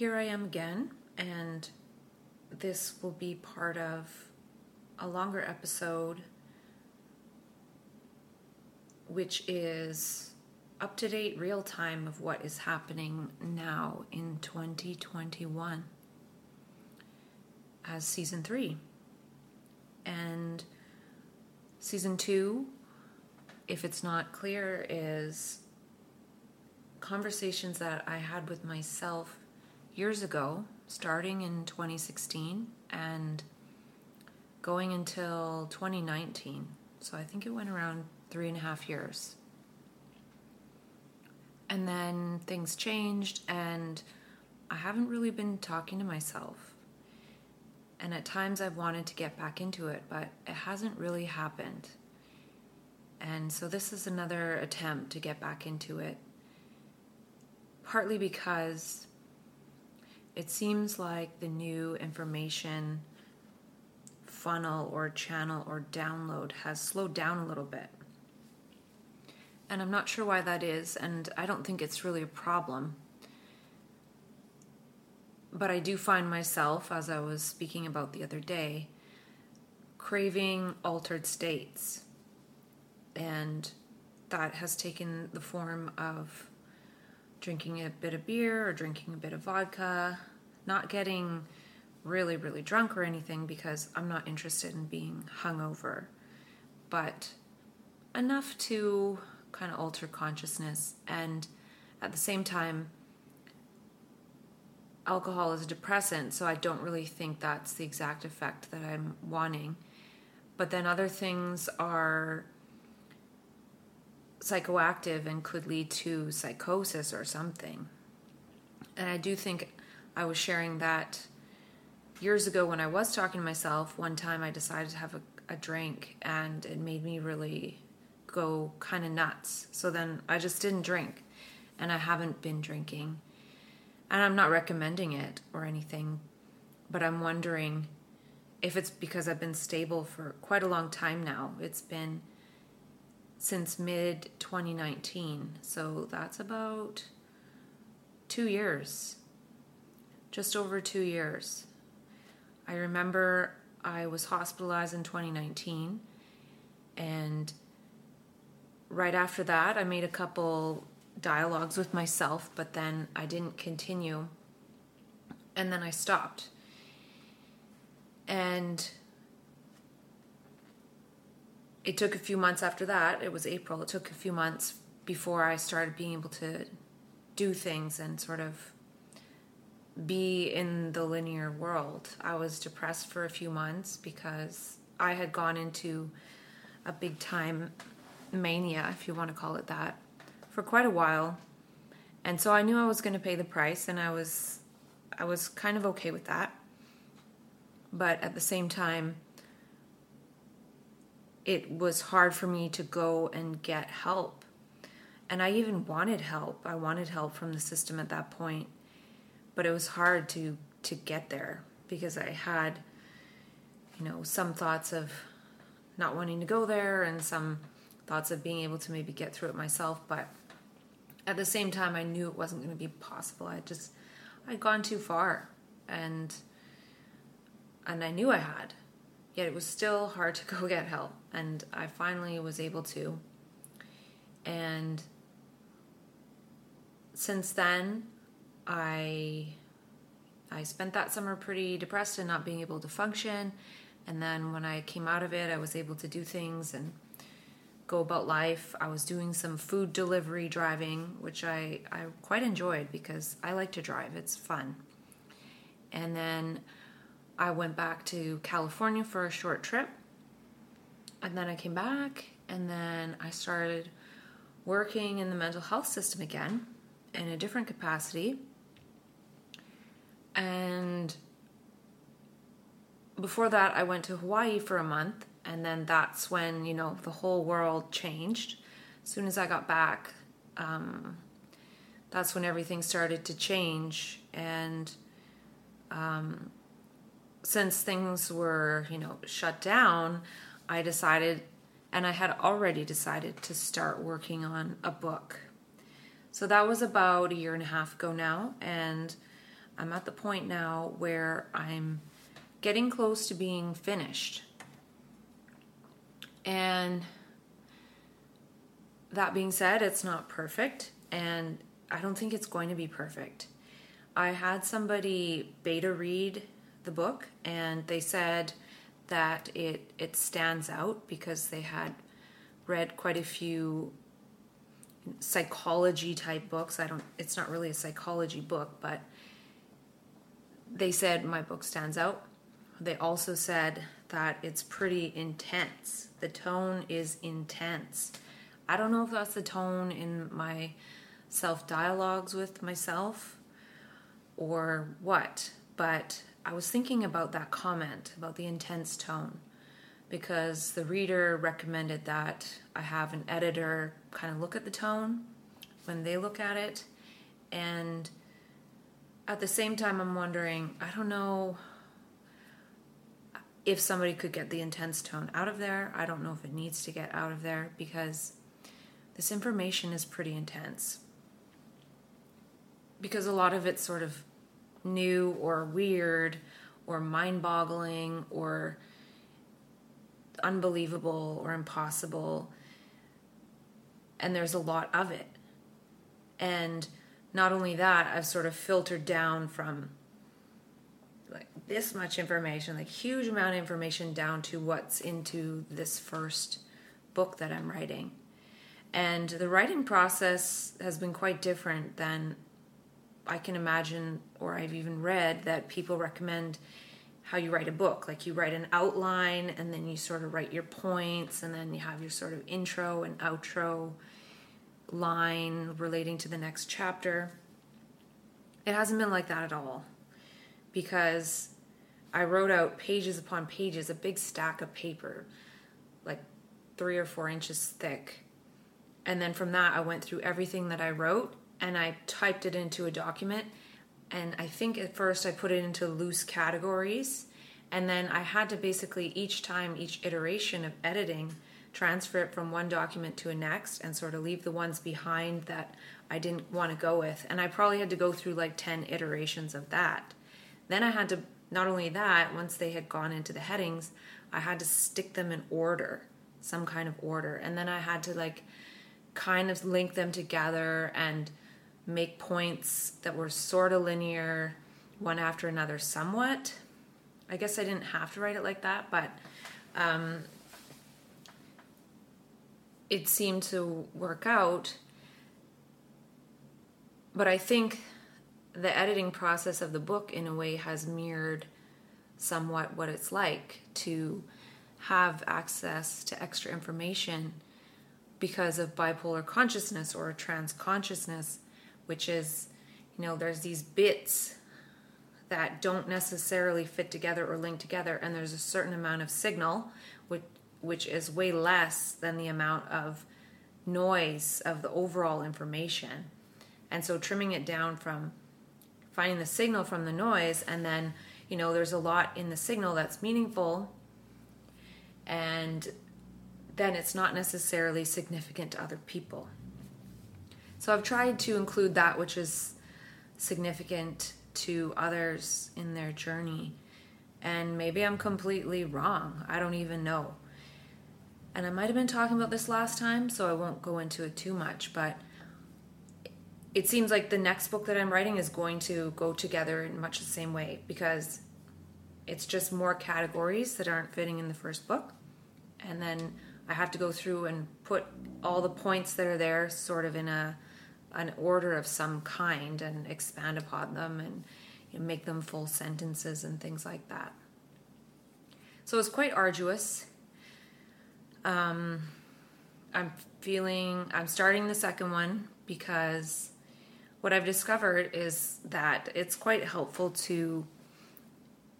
Here I am again, and this will be part of a longer episode, which is up to date, real time of what is happening now in 2021 as season three. And season two, if it's not clear, is conversations that I had with myself years ago, starting in 2016 and going until 2019. So I think it went around three and a half years. And then things changed, and I haven't really been talking to myself. And at times I've wanted to get back into it, but it hasn't really happened. And so this is another attempt to get back into it. Partly because it seems like the new information funnel or channel or download has slowed down a little bit. And I'm not sure why that is, and I don't think it's really a problem. But I do find myself, as I was speaking about the other day, craving altered states. And that has taken the form of drinking a bit of beer or drinking a bit of vodka, not getting really, really drunk or anything because I'm not interested in being hungover, but enough to kind of alter consciousness. And at the same time, alcohol is a depressant, so I don't really think that's the exact effect that I'm wanting. But then other things are psychoactive and could lead to psychosis or something. And I do think I was sharing that years ago when I was talking to myself. One time I decided to have a, a drink and it made me really go kind of nuts. So then I just didn't drink and I haven't been drinking. And I'm not recommending it or anything, but I'm wondering if it's because I've been stable for quite a long time now. It's been since mid 2019. So that's about two years, just over two years. I remember I was hospitalized in 2019, and right after that, I made a couple dialogues with myself, but then I didn't continue, and then I stopped. And it took a few months after that. It was April. It took a few months before I started being able to do things and sort of be in the linear world. I was depressed for a few months because I had gone into a big time mania, if you want to call it that, for quite a while. And so I knew I was going to pay the price and I was I was kind of okay with that. But at the same time, it was hard for me to go and get help. And I even wanted help. I wanted help from the system at that point. But it was hard to to get there because I had you know some thoughts of not wanting to go there and some thoughts of being able to maybe get through it myself, but at the same time I knew it wasn't going to be possible. I just I'd gone too far and and I knew I had yet it was still hard to go get help. And I finally was able to. And since then, I I spent that summer pretty depressed and not being able to function. And then when I came out of it, I was able to do things and go about life. I was doing some food delivery driving, which I, I quite enjoyed because I like to drive, it's fun. And then I went back to California for a short trip. And then I came back and then I started working in the mental health system again in a different capacity. And before that, I went to Hawaii for a month, and then that's when, you know, the whole world changed. As soon as I got back, um, that's when everything started to change. And um, since things were, you know, shut down, I decided, and I had already decided to start working on a book. So that was about a year and a half ago now, and I'm at the point now where I'm getting close to being finished. And that being said, it's not perfect, and I don't think it's going to be perfect. I had somebody beta read the book, and they said that it it stands out because they had read quite a few psychology type books. I don't it's not really a psychology book, but they said my book stands out. They also said that it's pretty intense. The tone is intense. I don't know if that's the tone in my self dialogues with myself or what, but I was thinking about that comment about the intense tone because the reader recommended that I have an editor kind of look at the tone when they look at it. And at the same time, I'm wondering, I don't know if somebody could get the intense tone out of there. I don't know if it needs to get out of there because this information is pretty intense. Because a lot of it's sort of new or weird or mind boggling or unbelievable or impossible. And there's a lot of it. And not only that, I've sort of filtered down from like this much information, like huge amount of information down to what's into this first book that I'm writing. And the writing process has been quite different than I can imagine, or I've even read that people recommend how you write a book. Like you write an outline and then you sort of write your points and then you have your sort of intro and outro line relating to the next chapter. It hasn't been like that at all because I wrote out pages upon pages, a big stack of paper, like three or four inches thick. And then from that, I went through everything that I wrote and I typed it into a document. And I think at first I put it into loose categories. And then I had to basically, each time, each iteration of editing, transfer it from one document to a next and sort of leave the ones behind that I didn't want to go with. And I probably had to go through like 10 iterations of that. Then I had to, not only that, once they had gone into the headings, I had to stick them in order, some kind of order. And then I had to like kind of link them together and make points that were sort of linear, one after another, somewhat. I guess I didn't have to write it like that, but um, it seemed to work out. But I think the editing process of the book, in a way, has mirrored somewhat what it's like to have access to extra information because of bipolar consciousness or trans consciousness which is, you know, there's these bits that don't necessarily fit together or link together, and there's a certain amount of signal, which which is way less than the amount of noise of the overall information. And so trimming it down from finding the signal from the noise, and then, you know, there's a lot in the signal that's meaningful, and then it's not necessarily significant to other people. So I've tried to include that which is significant to others in their journey. And maybe I'm completely wrong. I don't even know. And I might have been talking about this last time, so I won't go into it too much, but it seems like the next book that I'm writing is going to go together in much the same way because it's just more categories that aren't fitting in the first book. And then I have to go through and put all the points that are there sort of in a an order of some kind and expand upon them and you know, make them full sentences and things like that. So it's quite arduous. Um, I'm feeling I'm starting the second one because what I've discovered is that it's quite helpful to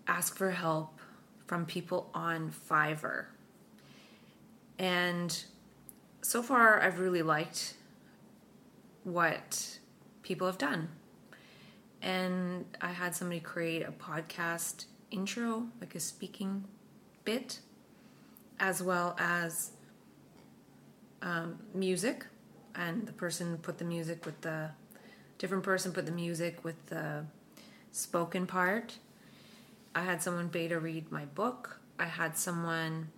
ask for help from people on Fiverr. And so far, I've really liked what people have done. And I had somebody create a podcast intro, like a speaking bit, as well as um, music. And the person put the music with the different person put the music with the spoken part. I had someone beta read my book. I had someone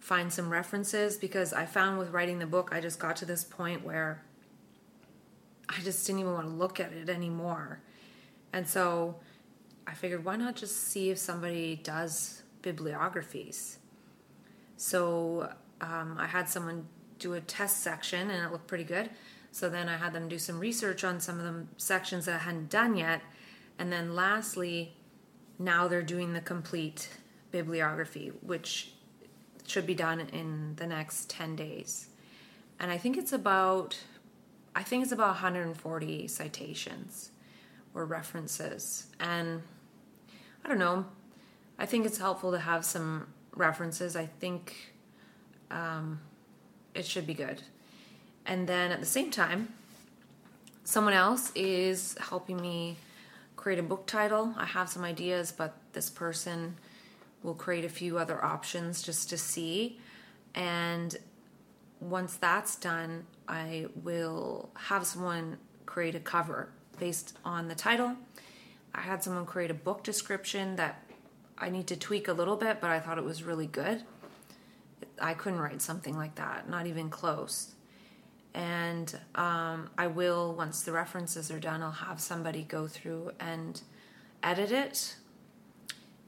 find some references because I found with writing the book, I just got to this point where I just didn't even want to look at it anymore. And so I figured, why not just see if somebody does bibliographies? So um, I had someone do a test section and it looked pretty good. So then I had them do some research on some of the sections that I hadn't done yet. And then lastly, now they're doing the complete bibliography, which should be done in the next 10 days. And I think it's about I think it's about 140 citations or references. And I don't know. I think it's helpful to have some references. I think um, it should be good. And then at the same time, someone else is helping me create a book title. I have some ideas, but this person will create a few other options just to see. And once that's done, I will have someone create a cover based on the title. I had someone create a book description that I need to tweak a little bit, but I thought it was really good. I couldn't write something like that, not even close. And um, I will, once the references are done, I'll have somebody go through and edit it.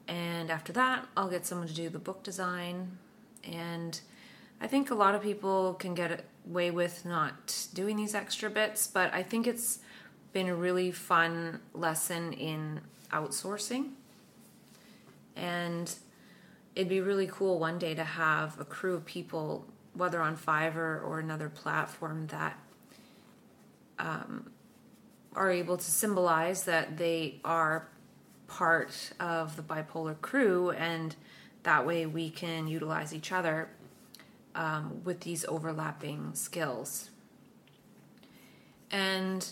And after that, I'll get someone to do the book design and I think a lot of people can get away with not doing these extra bits, but I think it's been a really fun lesson in outsourcing. And it'd be really cool one day to have a crew of people, whether on Fiverr or another platform, that um, are able to symbolize that they are part of the bipolar crew, and that way we can utilize each other um, with these overlapping skills. And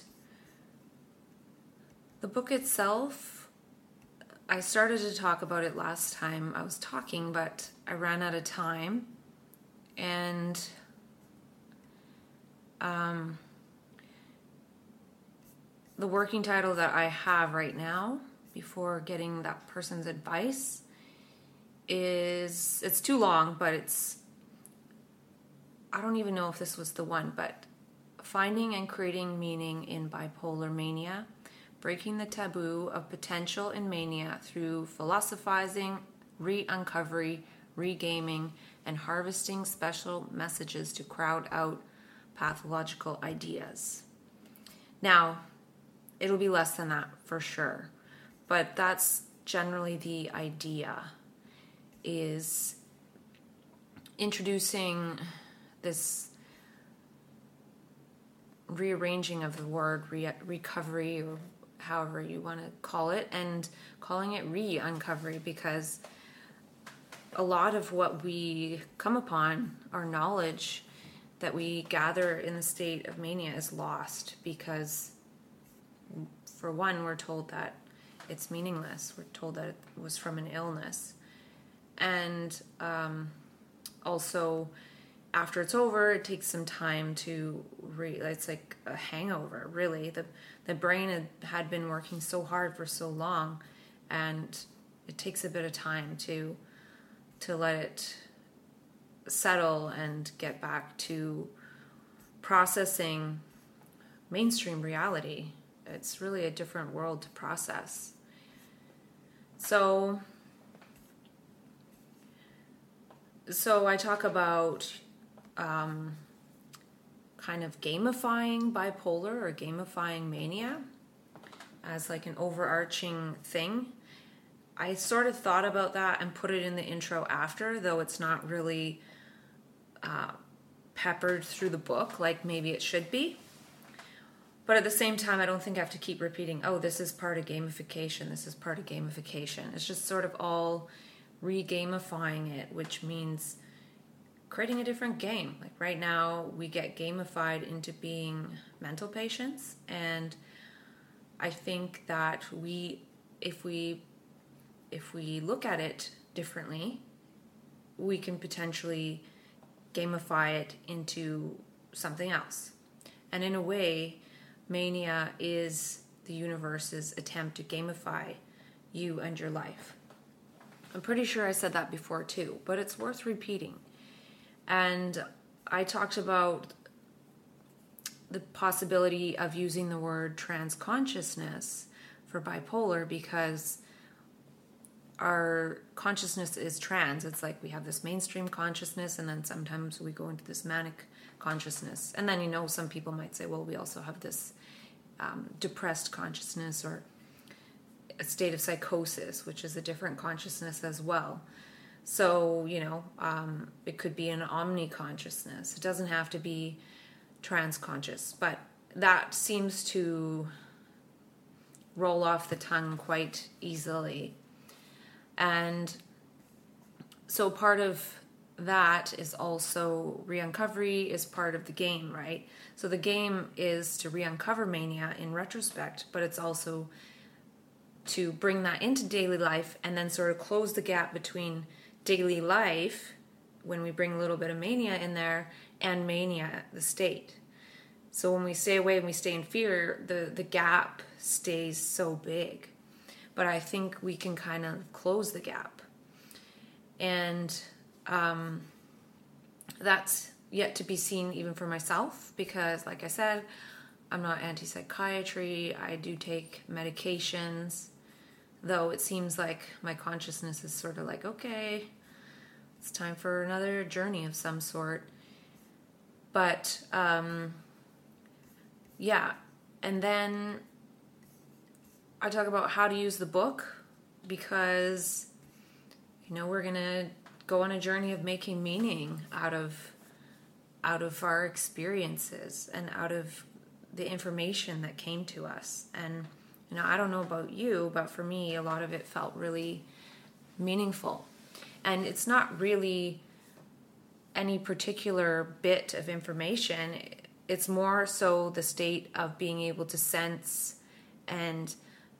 the book itself, I started to talk about it last time I was talking, but I ran out of time. And um, the working title that I have right now, before getting that person's advice, is it's too long, but it's I don't even know if this was the one, but finding and creating meaning in bipolar mania, breaking the taboo of potential in mania through philosophizing, re uncovery, regaming, and harvesting special messages to crowd out pathological ideas. Now, it'll be less than that for sure, but that's generally the idea is introducing this rearranging of the word re- recovery or however you want to call it and calling it re-uncovery because a lot of what we come upon our knowledge that we gather in the state of mania is lost because for one we're told that it's meaningless. We're told that it was from an illness. And um, also after it's over, it takes some time to re. It's like a hangover, really. the The brain had, had been working so hard for so long, and it takes a bit of time to to let it settle and get back to processing mainstream reality. It's really a different world to process. So, so I talk about um, kind of gamifying bipolar or gamifying mania as like an overarching thing. I sort of thought about that and put it in the intro after, though it's not really uh, peppered through the book like maybe it should be. But at the same time, I don't think I have to keep repeating, oh, this is part of gamification, this is part of gamification. It's just sort of all regamifying it, which means creating a different game. Like right now, we get gamified into being mental patients, and I think that we, if we, if we look at it differently, we can potentially gamify it into something else. And in a way, mania is the universe's attempt to gamify you and your life. I'm pretty sure I said that before too, but it's worth repeating. And I talked about the possibility of using the word transconsciousness for bipolar because our consciousness is trans. It's like we have this mainstream consciousness, and then sometimes we go into this manic consciousness. And then, you know, some people might say, well, we also have this um, depressed consciousness or a state of psychosis, which is a different consciousness as well. So, you know, um, it could be an omni consciousness. It doesn't have to be transconscious, but that seems to roll off the tongue quite easily. And so part of that is also re-uncovery is part of the game, right? So the game is to re-uncover mania in retrospect, but it's also to bring that into daily life and then sort of close the gap between daily life when we bring a little bit of mania in there and mania the state. So when we stay away and we stay in fear, the the gap stays so big. But I think we can kind of close the gap. And um, that's yet to be seen even for myself because, like I said, I'm not anti psychiatry. I do take medications, though it seems like my consciousness is sort of like, okay, it's time for another journey of some sort. But um, yeah, and then I talk about how to use the book because you know we're gonna go on a journey of making meaning out of out of our experiences and out of the information that came to us and you know i don't know about you but for me a lot of it felt really meaningful and it's not really any particular bit of information. It's more so the state of being able to sense and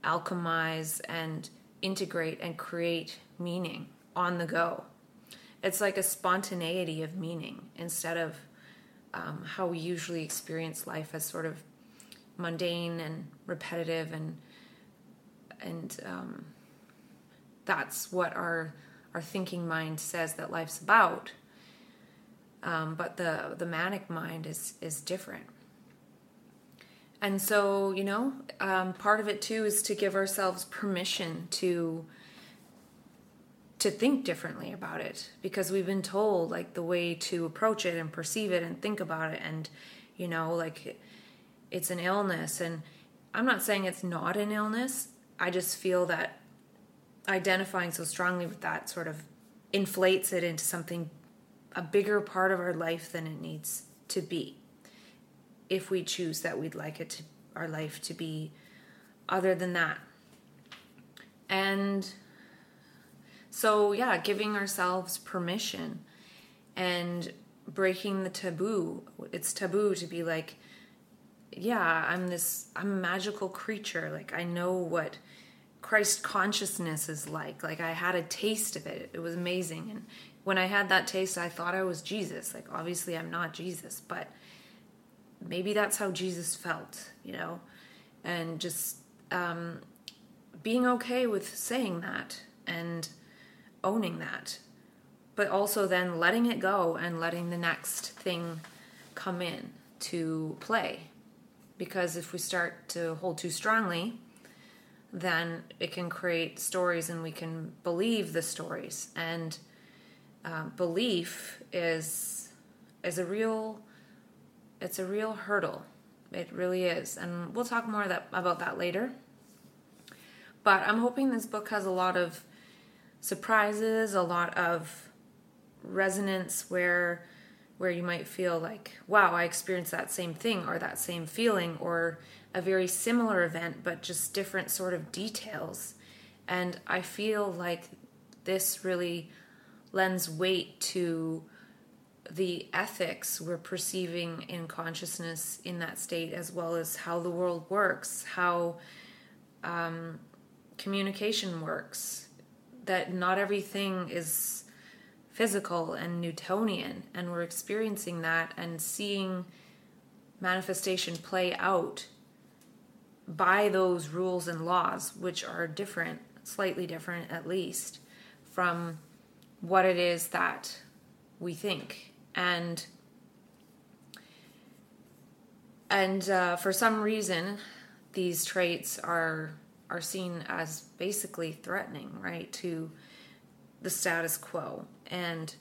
alchemize and integrate and create meaning on the go. It's like a spontaneity of meaning instead of um, how we usually experience life as sort of mundane and repetitive and and um, that's what our our thinking mind says that life's about um, but the the manic mind is is different. And so you know um, part of it too is to give ourselves permission to to think differently about it because we've been told like the way to approach it and perceive it and think about it and you know like it's an illness. And I'm not saying it's not an illness. I just feel that identifying so strongly with that sort of inflates it into something a bigger part of our life than it needs to be if we choose that we'd like it to our life to be other than that and so, yeah, giving ourselves permission and breaking the taboo. It's taboo to be like, yeah, I'm this, I'm a magical creature. Like, I know what Christ consciousness is like. Like, I had a taste of it. It was amazing. And when I had that taste, I thought I was Jesus. Like, obviously, I'm not Jesus, but maybe that's how Jesus felt, you know? And just um, being okay with saying that and owning that, but also then letting it go and letting the next thing come in to play. Because if we start to hold too strongly, then it can create stories and we can believe the stories. And uh, belief is is a real it's a real hurdle. It really is. And we'll talk more that, about that later. But I'm hoping this book has a lot of surprises, a lot of resonance where where you might feel like, wow, I experienced that same thing or that same feeling or a very similar event, but just different sort of details. And I feel like this really lends weight to the ethics we're perceiving in consciousness in that state, as well as how the world works, how um, communication works, that not everything is physical and Newtonian, and we're experiencing that and seeing manifestation play out by those rules and laws, which are different, slightly different at least, from what it is that we think. And and uh, for some reason, these traits are are seen as basically threatening, right, to the status quo. And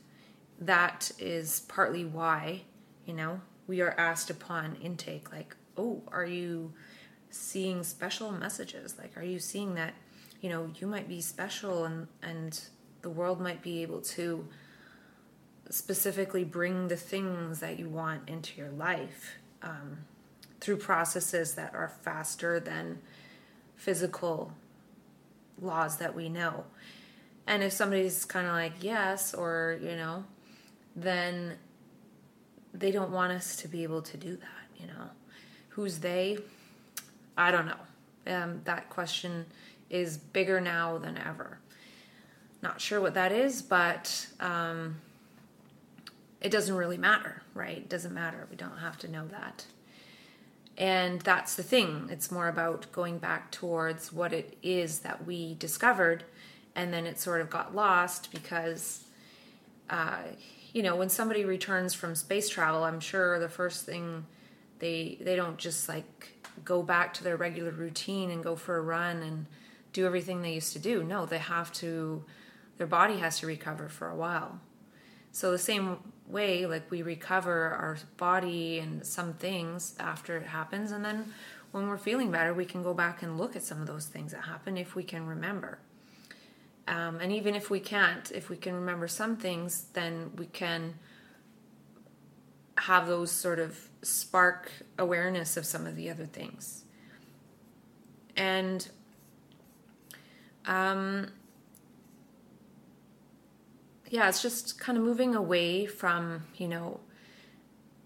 that is partly why, you know, we are asked upon intake, like, oh, are you seeing special messages? Like, are you seeing that, you know, you might be special and, and the world might be able to specifically bring the things that you want into your life um, through processes that are faster than physical laws that we know. And if somebody's kind of like, yes, or, you know, then they don't want us to be able to do that, you know. Who's they? I don't know. Um, that question is bigger now than ever. Not sure what that is, but um, it doesn't really matter, right? It doesn't matter. We don't have to know that. And that's the thing. It's more about going back towards what it is that we discovered, and then it sort of got lost because, uh, you know, when somebody returns from space travel, I'm sure the first thing they they don't just like go back to their regular routine and go for a run and do everything they used to do. No, they have to. Their body has to recover for a while. So the same way like we recover our body and some things after it happens and then when we're feeling better we can go back and look at some of those things that happen if we can remember um, and even if we can't if we can remember some things then we can have those sort of spark awareness of some of the other things and um, yeah, it's just kind of moving away from, you know,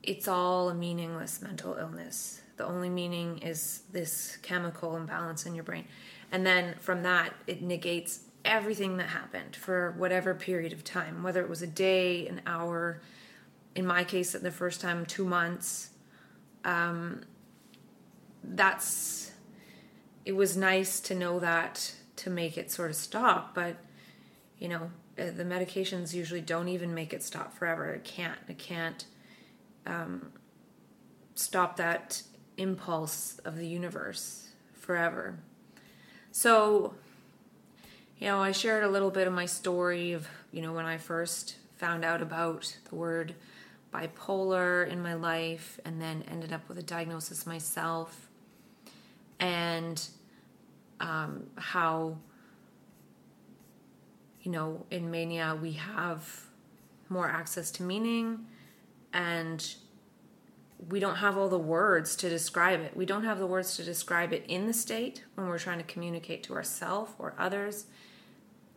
it's all a meaningless mental illness. The only meaning is this chemical imbalance in your brain. And then from that, it negates everything that happened for whatever period of time, whether it was a day, an hour, in my case, the first time, two months. Um, that's, it was nice to know that to make it sort of stop, but, you know, uh, the medications usually don't even make it stop forever. It can't. It can't um, stop that impulse of the universe forever. So, you know, I shared a little bit of my story of, you know, when I first found out about the word bipolar in my life and then ended up with a diagnosis myself and um, how you know, in mania, we have more access to meaning and we don't have all the words to describe it. We don't have the words to describe it in the state when we're trying to communicate to ourselves or others.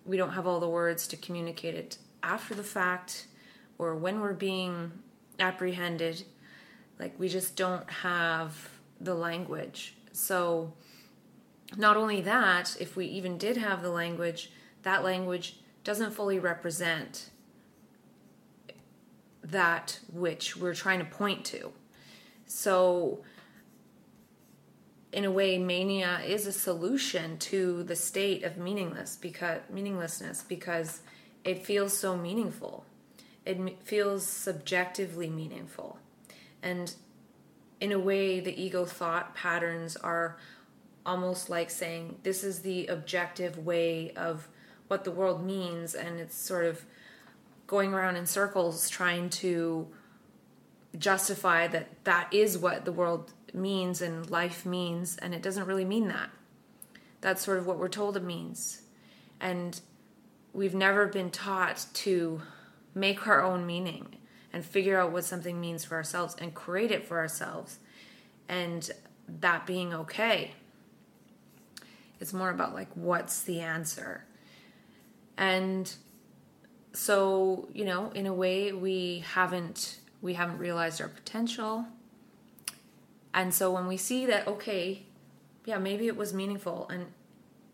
We don't have all the words to communicate it after the fact or when we're being apprehended. Like, we just don't have the language. So, not only that, if we even did have the language, that language doesn't fully represent that which we're trying to point to. So, in a way, mania is a solution to the state of meaningless because meaninglessness because it feels so meaningful. It feels subjectively meaningful, and in a way, the ego thought patterns are almost like saying this is the objective way of what the world means and it's sort of going around in circles trying to justify that that is what the world means and life means and it doesn't really mean that. That's sort of what we're told it means. And we've never been taught to make our own meaning and figure out what something means for ourselves and create it for ourselves. And that being okay it's more about like what's the answer? And so you know in a way we haven't we haven't realized our potential. And so when we see that okay yeah maybe it was meaningful and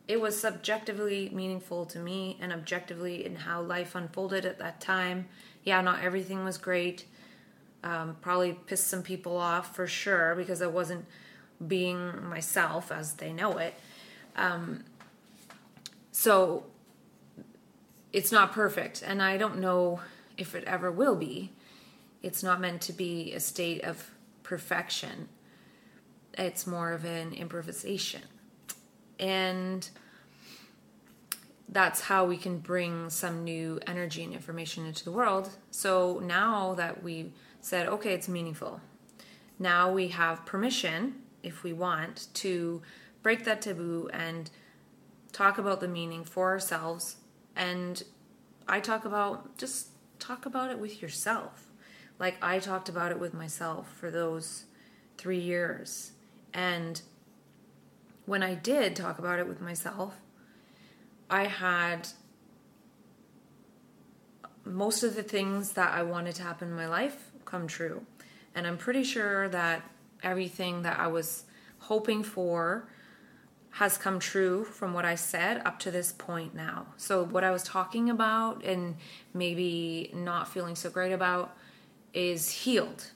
it was subjectively meaningful to me and objectively in how life unfolded at that time yeah not everything was great um, probably pissed some people off for sure because i wasn't being myself as they know it um, so it's not perfect, and I don't know if it ever will be. It's not meant to be a state of perfection. It's more of an improvisation. And that's how we can bring some new energy and information into the world. So now that we said, okay, it's meaningful, now we have permission, if we want, to break that taboo and talk about the meaning for ourselves and I talk about just talk about it with yourself. Like I talked about it with myself for those 3 years. And when I did talk about it with myself, I had most of the things that I wanted to happen in my life come true. And I'm pretty sure that everything that I was hoping for has come true from what I said up to this point now. So, what I was talking about and maybe not feeling so great about is healed.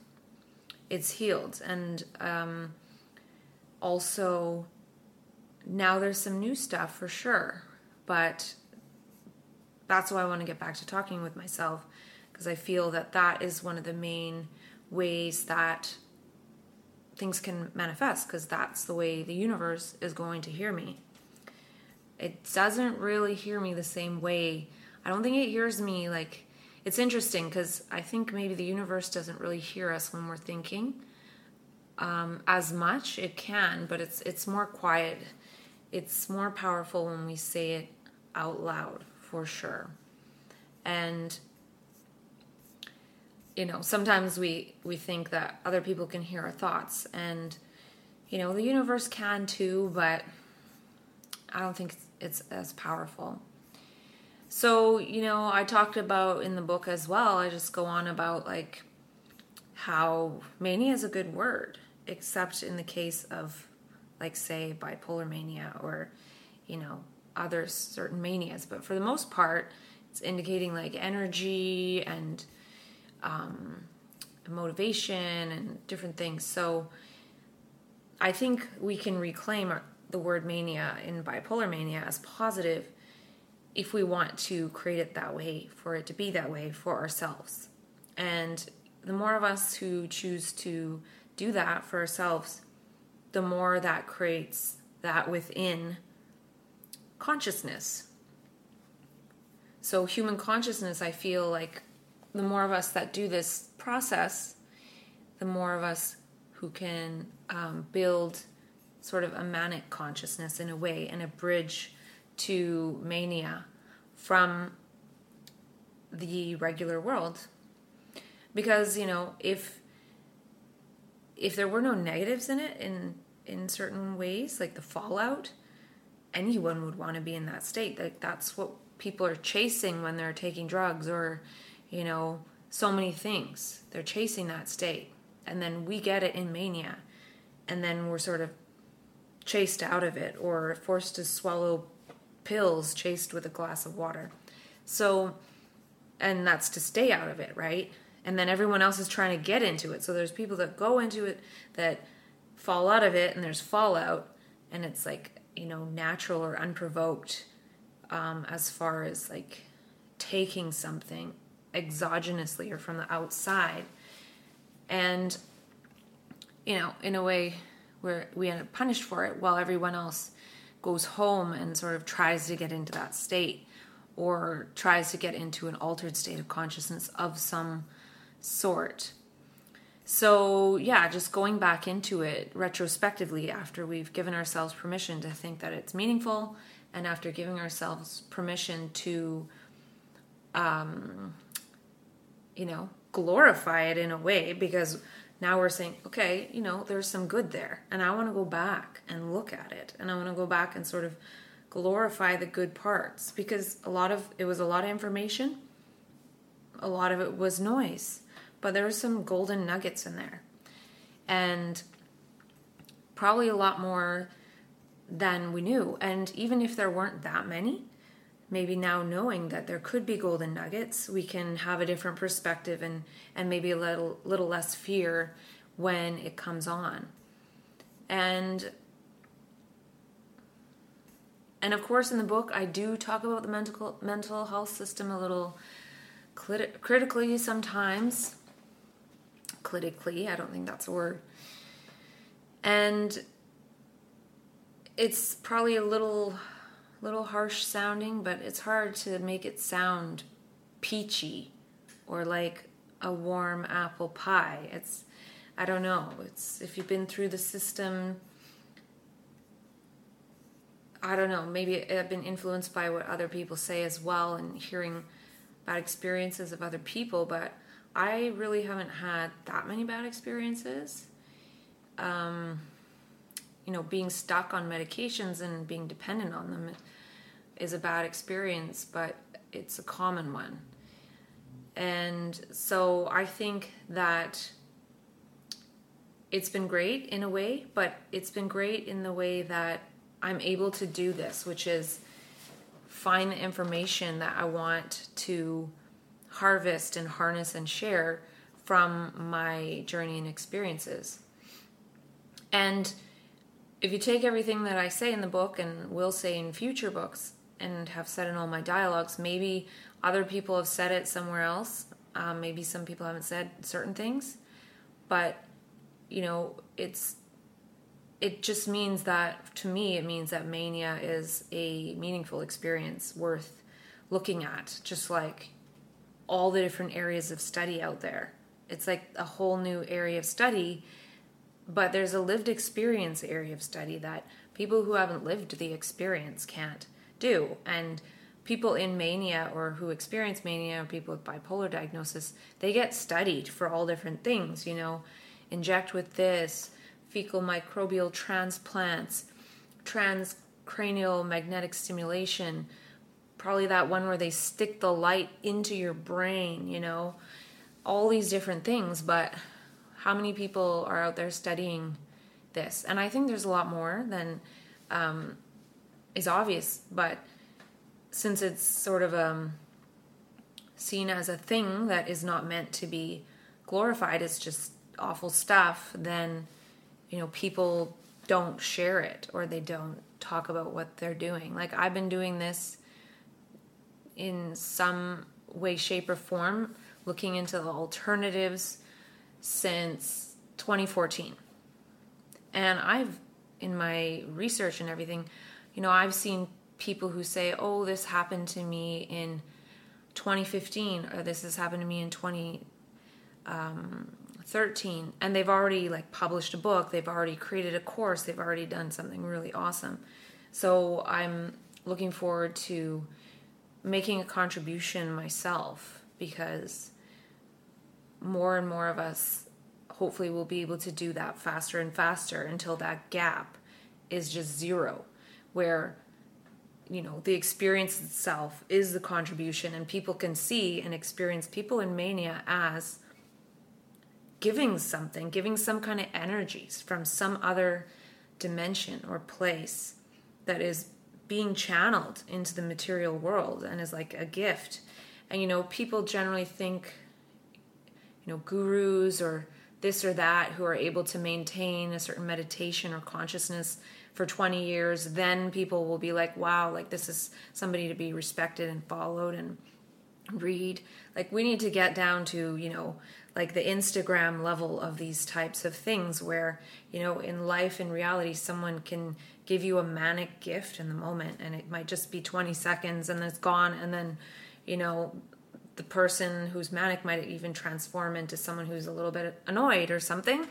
It's healed. And um, also, now there's some new stuff for sure. But that's why I want to get back to talking with myself because I feel that that is one of the main ways that things can manifest because that's the way the universe is going to hear me. It doesn't really hear me the same way. I don't think it hears me like it's interesting because I think maybe the universe doesn't really hear us when we're thinking um, as much. It can, but it's it's more quiet. It's more powerful when we say it out loud, for sure. And you know sometimes we we think that other people can hear our thoughts and you know the universe can too but i don't think it's, as powerful so you know i talked about in the book as well i just go on about like how mania is a good word except in the case of like say bipolar mania or you know other certain manias but for the most part it's indicating like energy and um, motivation and different things. So I think we can reclaim our, the word mania in bipolar mania as positive if we want to create it that way, for it to be that way for ourselves. And the more of us who choose to do that for ourselves, the more that creates that within consciousness. So, human consciousness, I feel like the more of us that do this process, the more of us who can um, build sort of a manic consciousness in a way and a bridge to mania from the regular world because you know if if there were no negatives in it in in certain ways like the fallout anyone would want to be in that state like that's what people are chasing when they're taking drugs or you know, so many things. They're chasing that state. And then we get it in mania. And then we're sort of chased out of it or forced to swallow pills chased with a glass of water. So, and that's to stay out of it, right? And then everyone else is trying to get into it. So there's people that go into it that fall out of it and there's fallout and it's like, you know, natural or unprovoked um, as far as like taking something exogenously or from the outside. And, you know, in a way where we end up punished for it while everyone else goes home and sort of tries to get into that state or tries to get into an altered state of consciousness of some sort. So, yeah, just going back into it retrospectively after we've given ourselves permission to think that it's meaningful and after giving ourselves permission to um, you know, glorify it in a way because now we're saying, okay, you know, there's some good there. And I want to go back and look at it. And I want to go back and sort of glorify the good parts because a lot of it was a lot of information. A lot of it was noise, but there was some golden nuggets in there. And probably a lot more than we knew. And even if there weren't that many, maybe now knowing that there could be golden nuggets, we can have a different perspective and, and maybe a little little less fear when it comes on. And and of course in the book I do talk about the mental mental health system a little crit- critically sometimes. Critically, I don't think that's a word. And it's probably a little little harsh sounding, but it's hard to make it sound peachy or like a warm apple pie. It's I don't know. It's if you've been through the system I don't know, maybe I've been influenced by what other people say as well and hearing bad experiences of other people, but I really haven't had that many bad experiences. Um, you know, being stuck on medications and being dependent on them is a bad experience, but it's a common one. And so I think that it's been great in a way, but it's been great in the way that I'm able to do this, which is find the information that I want to harvest and harness and share from my journey and experiences. And if you take everything that I say in the book and will say in future books and have said in all my dialogues, maybe other people have said it somewhere else. Um, maybe some people haven't said certain things, but you know, it's it just means that to me it means that mania is a meaningful experience worth looking at just like all the different areas of study out there. It's like a whole new area of study but there's a lived experience area of study that people who haven't lived the experience can't do. And people in mania or who experience mania or people with bipolar diagnosis they get studied for all different things you know inject with this fecal microbial transplants transcranial magnetic stimulation probably that one where they stick the light into your brain you know all these different things but how many people are out there studying this? And I think there's a lot more than um, is obvious, but since it's sort of um, seen as a thing that is not meant to be glorified, it's just awful stuff, then you know people don't share it or they don't talk about what they're doing. Like I've been doing this in some way, shape, or form, looking into the alternatives since 2014. And I've, in my research and everything, you know, I've seen people who say, oh, this happened to me in 2015 or this has happened to me in 2013 um, and they've already like published a book they've already created a course they've already done something really awesome so i'm looking forward to making a contribution myself because more and more of us hopefully will be able to do that faster and faster until that gap is just zero where you know the experience itself is the contribution and people can see and experience people in mania as giving something giving some kind of energies from some other dimension or place that is being channeled into the material world and is like a gift. And you know people generally think you know gurus or this or that who are able to maintain a certain meditation or consciousness for 20 years then people will be like wow like this is somebody to be respected and followed and read. Like we need to get down to you know like the instagram level of these types of things where you know in life in reality someone can give you a manic gift in the moment and it might just be 20 seconds and then it's gone and then you know the person who's manic might even transform into someone who's a little bit annoyed or something.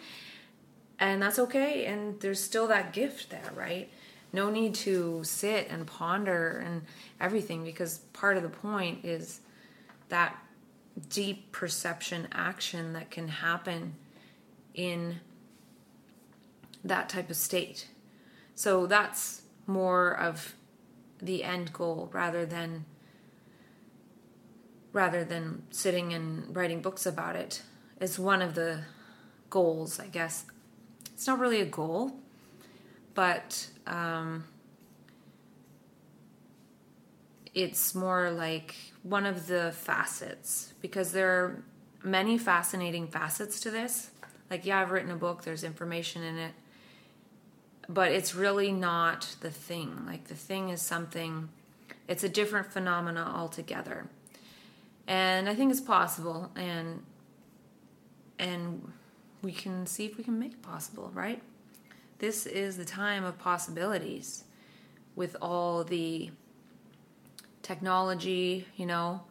And that's okay. And there's still that gift there, right? No need to sit and ponder and everything because part of the point is that deep perception action that can happen in that type of state. So that's more of the end goal rather than rather than sitting and writing books about it is one of the goals, I guess. It's not really a goal, but um, it's more like one of the facets because there are many fascinating facets to this. Like, yeah, I've written a book, there's information in it, but it's really not the thing. Like, the thing is something, it's a different phenomena altogether. And I think it's possible, and and we can see if we can make it possible, right? This is the time of possibilities with all the technology, you know.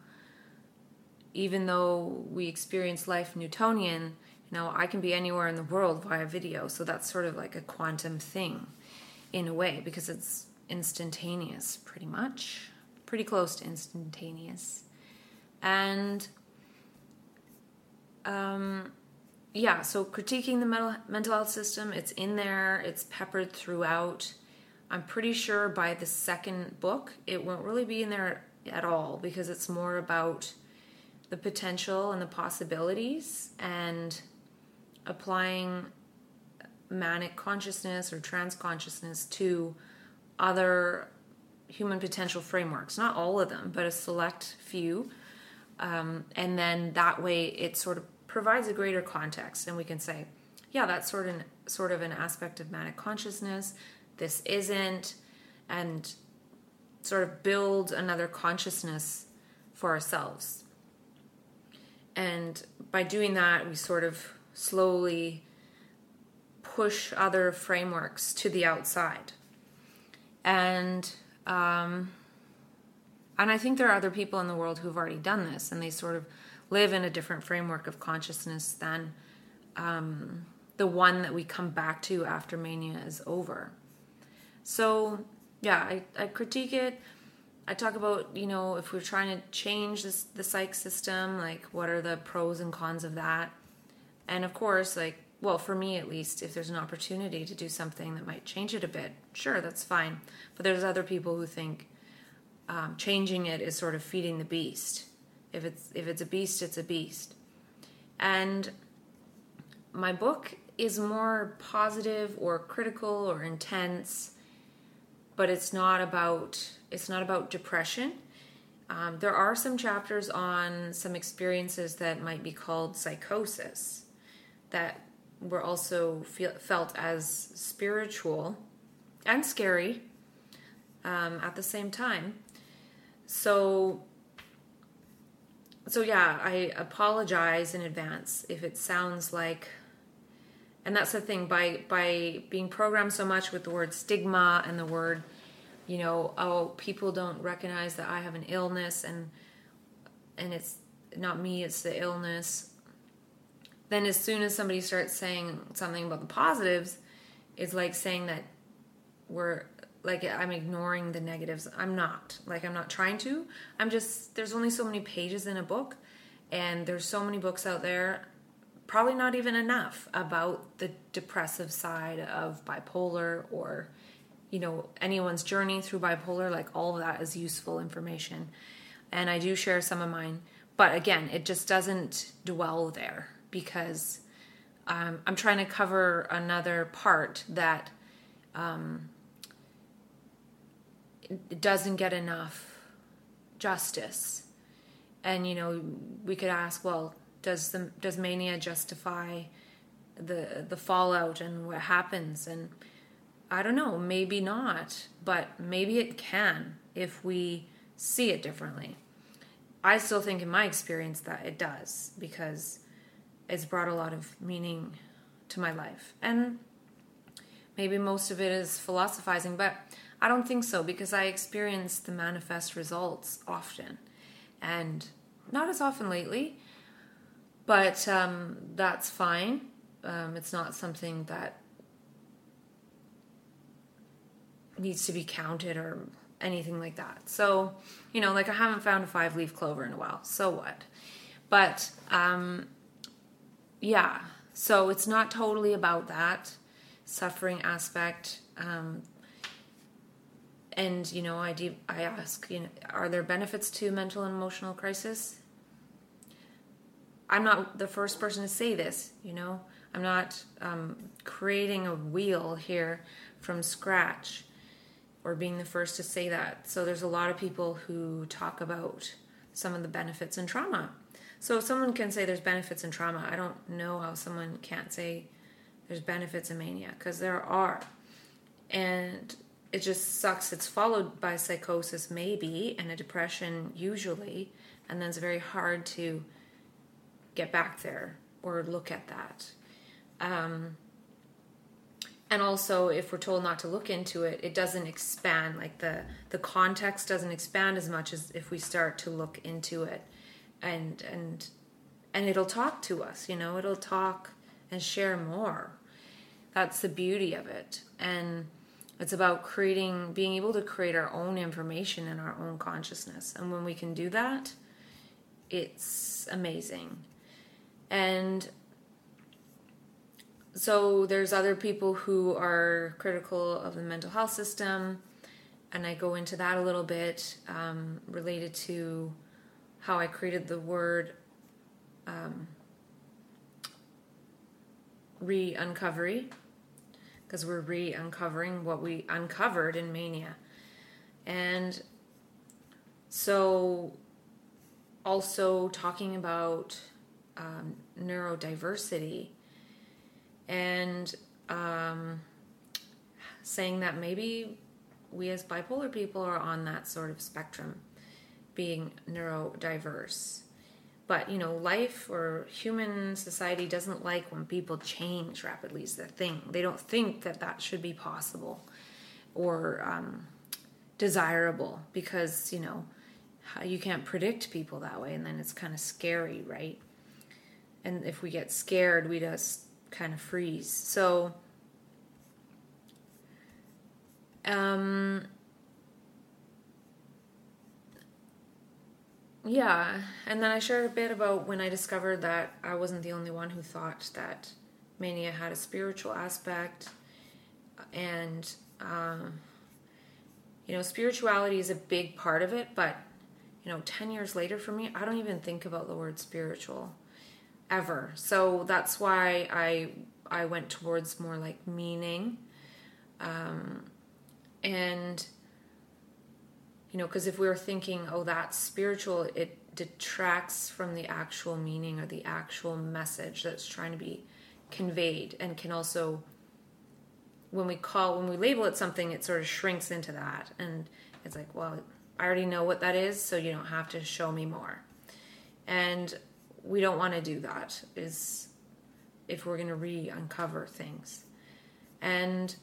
Even though we experience life Newtonian, know, I can be anywhere in the world via video. So that's sort of like a quantum thing in a way because it's instantaneous, pretty much. Pretty close to instantaneous. And um, yeah, so critiquing the mental, mental health system, it's in there, it's peppered throughout. I'm pretty sure by the second book, it won't really be in there at all because it's more about the potential and the possibilities and applying manic consciousness or trance consciousness to other human potential frameworks. Not all of them, but a select few. Um, and then that way it sort of provides a greater context and we can say, yeah, that's sort of, sort of an aspect of manic consciousness this isn't, and sort of build another consciousness for ourselves. And by doing that, we sort of slowly push other frameworks to the outside. And um, and I think there are other people in the world who've already done this, and they sort of live in a different framework of consciousness than um, the one that we come back to after mania is over. So yeah, I, I critique it. I talk about, you know, if we're trying to change this the psych system, like what are the pros and cons of that? And of course, like, well, for me at least, if there's an opportunity to do something that might change it a bit, sure, that's fine. But there's other people who think um, changing it is sort of feeding the beast. If it's if it's a beast, it's a beast. And my book is more positive or critical or intense but it's not about it's not about depression. Um, there are some chapters on some experiences that might be called psychosis that were also feel, felt as spiritual and scary um, at the same time. So, so yeah, I apologize in advance if it sounds like and that's the thing by by being programmed so much with the word stigma and the word you know oh people don't recognize that i have an illness and and it's not me it's the illness then as soon as somebody starts saying something about the positives it's like saying that we're like i'm ignoring the negatives. I'm not. Like i'm not trying to. I'm just there's only so many pages in a book and there's so many books out there probably not even enough about the depressive side of bipolar or you know anyone's journey through bipolar like all of that is useful information. And i do share some of mine but again it just doesn't dwell there because um, i'm trying to cover another part that um, doesn't get enough justice and you know we could ask well does the does mania justify the the fallout and what happens and I don't know, maybe not, but maybe it can if we see it differently. I still think in my experience that it does because it's brought a lot of meaning to my life. And maybe most of it is philosophizing, but I don't think so because I experience the manifest results often and not as often lately, but um, that's fine. Um, it's not something that needs to be counted or anything like that. So, you know, like I haven't found a five leaf clover in a while. So what? But um, yeah, so it's not totally about that suffering aspect. Um, and you know, I do, I ask, you know, are there benefits to mental and emotional crisis? I'm not the first person to say this. You know, I'm not um, creating a wheel here from scratch or being the first to say that. So there's a lot of people who talk about some of the benefits in trauma. So someone can say there's benefits in trauma. I don't know how someone can't say there's benefits in mania because there are. And it just sucks. It's followed by psychosis, maybe, and a depression, usually. And then it's very hard to get back there or look at that. Um, and also if we're told not to look into it it doesn't expand like the the context doesn't expand as much as if we start to look into it and and and it'll talk to us you know it'll talk and share more. That's the beauty of it. And it's about creating being able to create our own information in our own consciousness. And when we can do that it's amazing. And so there's other people who are critical of the mental health system and i go into that a little bit um, related to how i created the word um, re-uncovery because we're re-uncovering what we uncovered in mania. And so also talking about um, neurodiversity and um, saying that maybe we as bipolar people are on that sort of spectrum, being neurodiverse. But you know, life or human society doesn't like when people change rapidly. Is the thing they don't think that that should be possible or um, desirable because you know you can't predict people that way, and then it's kind of scary, right? And if we get scared, we just kind of freeze. So, um, yeah, and then I shared a bit about when I discovered that I wasn't the only one who thought that mania had a spiritual aspect, and um, you know, spirituality is a big part of it, but you know, 10 years later for me, I don't even think about the word spiritual ever. So that's why I I went towards more like meaning, um, and you know, because if we were thinking, oh, that's spiritual, it detracts from the actual meaning or the actual message that's trying to be conveyed, and can also when we call when we label it something, it sort of shrinks into that, and it's like, well, I already know what that is, so you don't have to show me more. And we don't want to do that is if we're going to re-uncover things and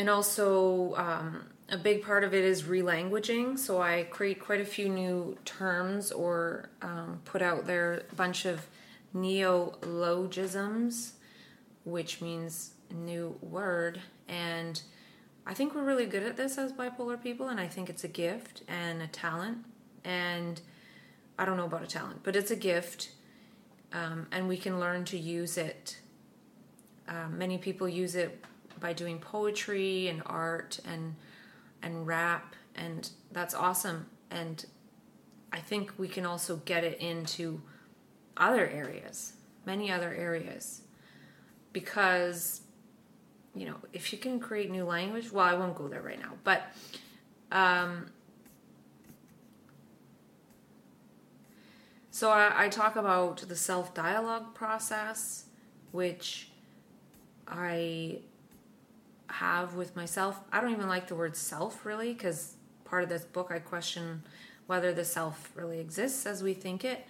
and also um, a big part of it is relanguaging. So i create quite a few new terms or um, put out there a bunch of neologisms which means new word. And i think we're really good at this as bipolar people and i think it's a gift and a talent. And I don't know about a talent, but it's a gift, um, and we can learn to use it. Um, many people use it by doing poetry and art and and rap, and that's awesome. And I think we can also get it into other areas, many other areas, because you know if you can create new language. Well, I won't go there right now, but um, So I, I talk about the self dialogue process, which I have with myself. I don't even like the word self really, because part of this book I question whether the self really exists as we think it.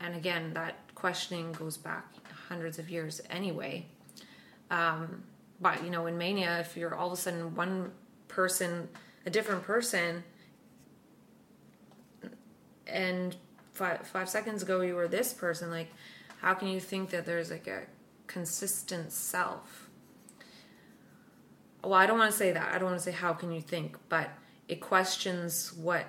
And again, that questioning goes back hundreds of years anyway. Um, but you know, in mania, if you're all of a sudden one person, a different person, and five five seconds ago you were this person like how can you think that there's like a consistent self well i don't want to say that i don't want to say how can you think but it questions what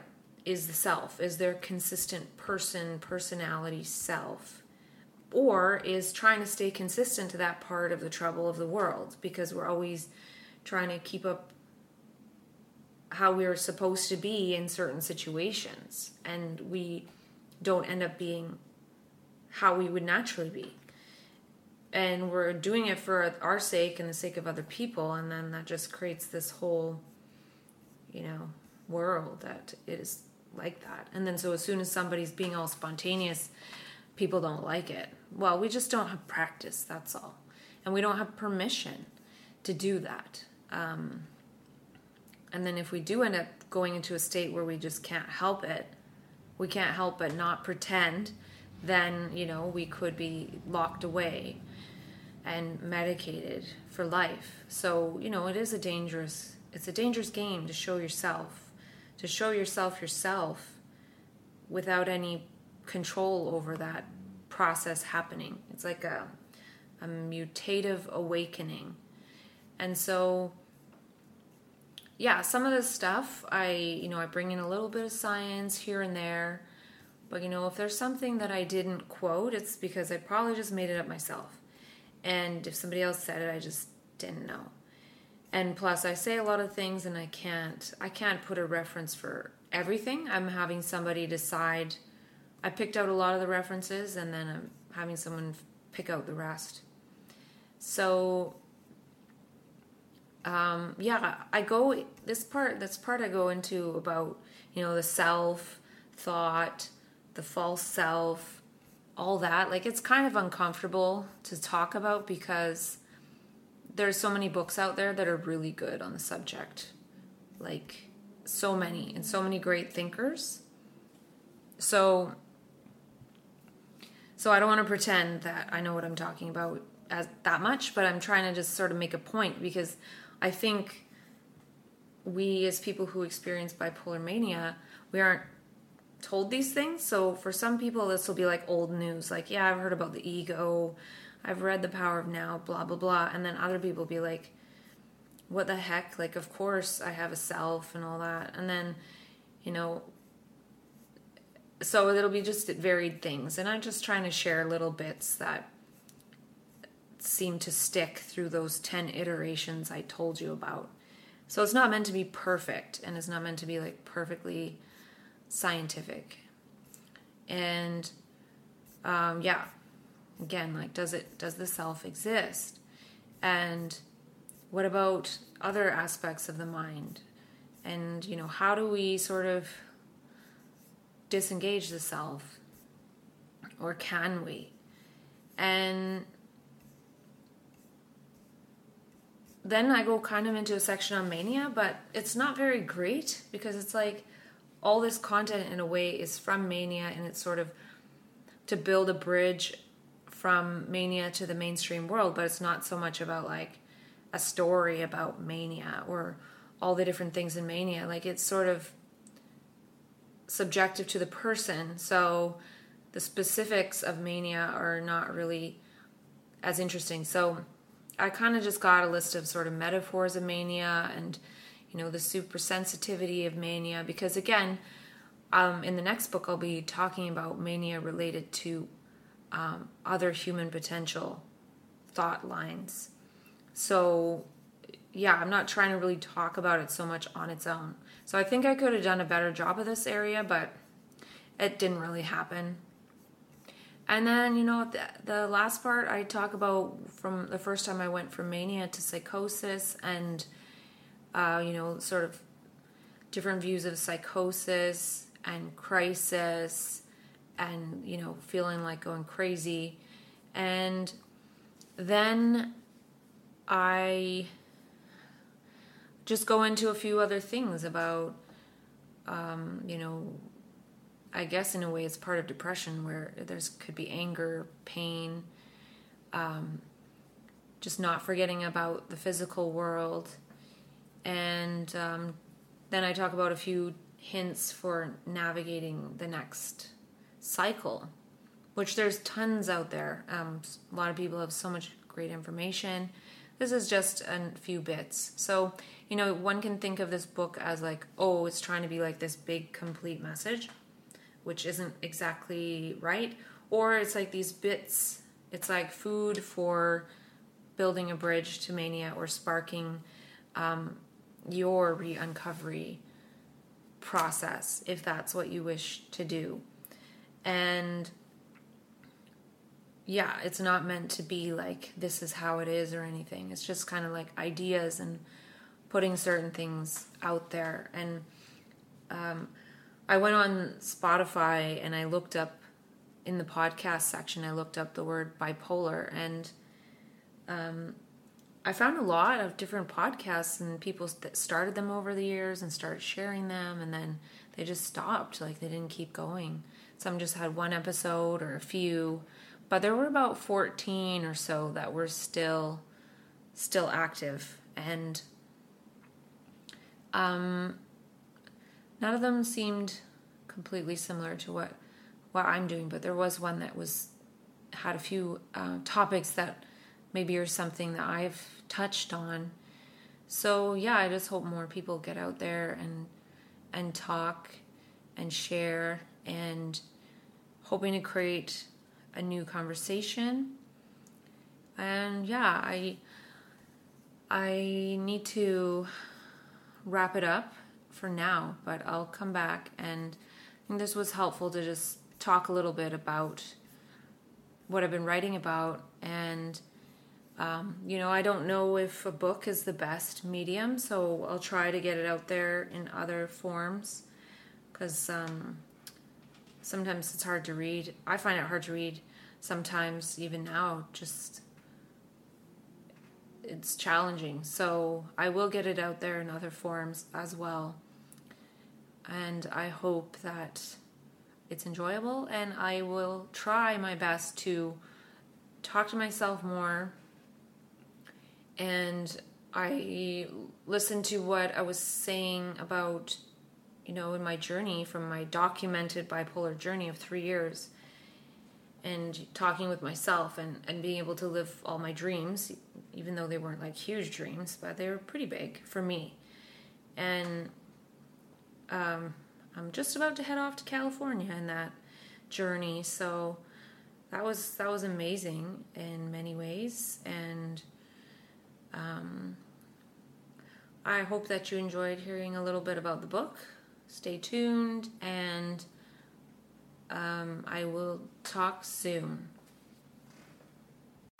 is the self? Is there consistent person, personality self? Or is trying to stay consistent to that part of the trouble of the world because we're always trying to keep up how we're supposed to be in certain situations and we don't end up being how we would naturally be and we're doing it for our sake and the sake of other people and then that just creates this whole you know world that is like that. And then so as soon as somebody's being all spontaneous people don't like it. Well we just don't have practice that's all. And we don't have permission to do that. Um, and then if we do end up going into a state where we just can't help it we can't help but not pretend then you know we could be locked away and medicated for life so you know it is a dangerous it's a dangerous game to show yourself to show yourself yourself without any control over that process happening it's like a a mutative awakening and so yeah, some of this stuff I, you know, I bring in a little bit of science here and there. But you know, if there's something that I didn't quote, it's because I probably just made it up myself. And if somebody else said it, I just didn't know. And plus I say a lot of things and I can't I can't put a reference for everything. I'm having somebody decide I picked out a lot of the references and then I'm having someone pick out the rest. So um, yeah, I go this part. This part I go into about you know the self, thought, the false self, all that. Like it's kind of uncomfortable to talk about because there's so many books out there that are really good on the subject. Like so many and so many great thinkers. So so I don't want to pretend that I know what I'm talking about as that much, but I'm trying to just sort of make a point because I think we, as people who experience bipolar mania, we aren't told these things. So for some people, this will be like old news. Like, yeah, I've heard about the ego, I've read The Power of Now, blah, blah, blah. And then other people be like, what the heck? Like, of course I have a self and all that. And then, you know, so it'll be just varied things. And I'm just trying to share little bits that seem to stick through those 10 iterations I told you about. So it's not meant to be perfect and it's not meant to be like perfectly scientific. And um, yeah, again, like does it does the self exist? And what about other aspects of the mind? And you know, how do we sort of disengage the self? Or can we? And then I go kind of into a section on mania, but it's not very great because it's like all this content in a way is from mania and it's sort of to build a bridge from mania to the mainstream world, but it's not so much about like a story about mania or all the different things in mania. Like it's sort of subjective to the person. So the specifics of mania are not really as interesting. So I kind of just got a list of sort of metaphors of mania and you know the super sensitivity of mania because again um, in the next book I'll be talking about mania related to um, other human potential thought lines. So yeah, I'm not trying to really talk about it so much on its own. So I think I could have done a better job of this area, but it didn't really happen. And then, you know, the, the last part I talk about from the first time I went from mania to psychosis and, uh, you know, sort of different views of psychosis and crisis and, you know, feeling like going crazy. And then I just go into a few other things about, um, you know, I guess in a way it's part of depression where there's could be anger, pain, um, just not forgetting about the physical world, and um, then I talk about a few hints for navigating the next cycle, which there's tons out there. Um, a lot of people have so much great information. This is just a few bits. So you know, one can think of this book as like, oh, it's trying to be like this big, complete message, which isn't exactly right. Or it's like these bits, it's like food for building a bridge to mania or sparking um, your re uncovery process if that's what you wish to do. And yeah, it's not meant to be like this is how it is or anything. It's just kind of like ideas and putting certain things out there. And um, I went on Spotify and I looked up in the podcast section, I looked up the word bipolar and um, I found a lot of different podcasts and people that started them over the years and started sharing them and then they just stopped. Like they didn't keep going. Some just had one episode or a few but there were about 14 or so that were still still active and um, none of them seemed completely similar to what what I'm doing but there was one that was had a few uh, topics that maybe are something that I've touched on so yeah I just hope more people get out there and and talk and share and hoping to create a new conversation. And yeah, I I need to wrap it up for now, but I'll come back and I think this was helpful to just talk a little bit about what I've been writing about and um, you know, I don't know if a book is the best medium, so I'll try to get it out there in other forms because um, sometimes it's hard to read. I find it hard to read sometimes, even now, just it's challenging. So I will get it out there in other forms as well. And I hope that it's enjoyable and I will try my best to talk to myself more and I listened to what I was saying about you know, in my journey from my documented bipolar journey of three years and talking with myself and, and being able to live all my dreams, even though they weren't like huge dreams, but they were pretty big for me. And um, I'm just about to head off to California in that journey. So that was that was amazing in many ways, and um, I hope that you enjoyed hearing a little bit about the book stay tuned, and um, I will talk soon.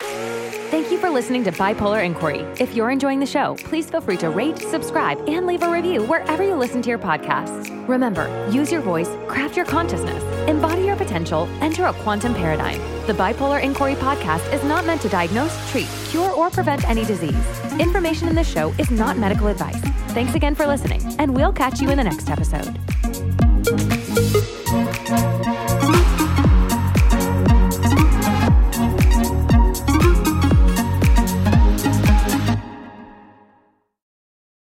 Thank you for listening to Bipolar Inquiry. If you're enjoying the show, please feel free to rate, subscribe, and leave a review wherever you listen to your podcasts. Remember, use your voice, craft your consciousness, embody your potential, enter a quantum paradigm. The Bipolar Inquiry podcast is not meant to diagnose, treat, cure, or prevent any disease. Information in this show is not medical advice. Thanks again for listening, and we'll catch you in the next episode.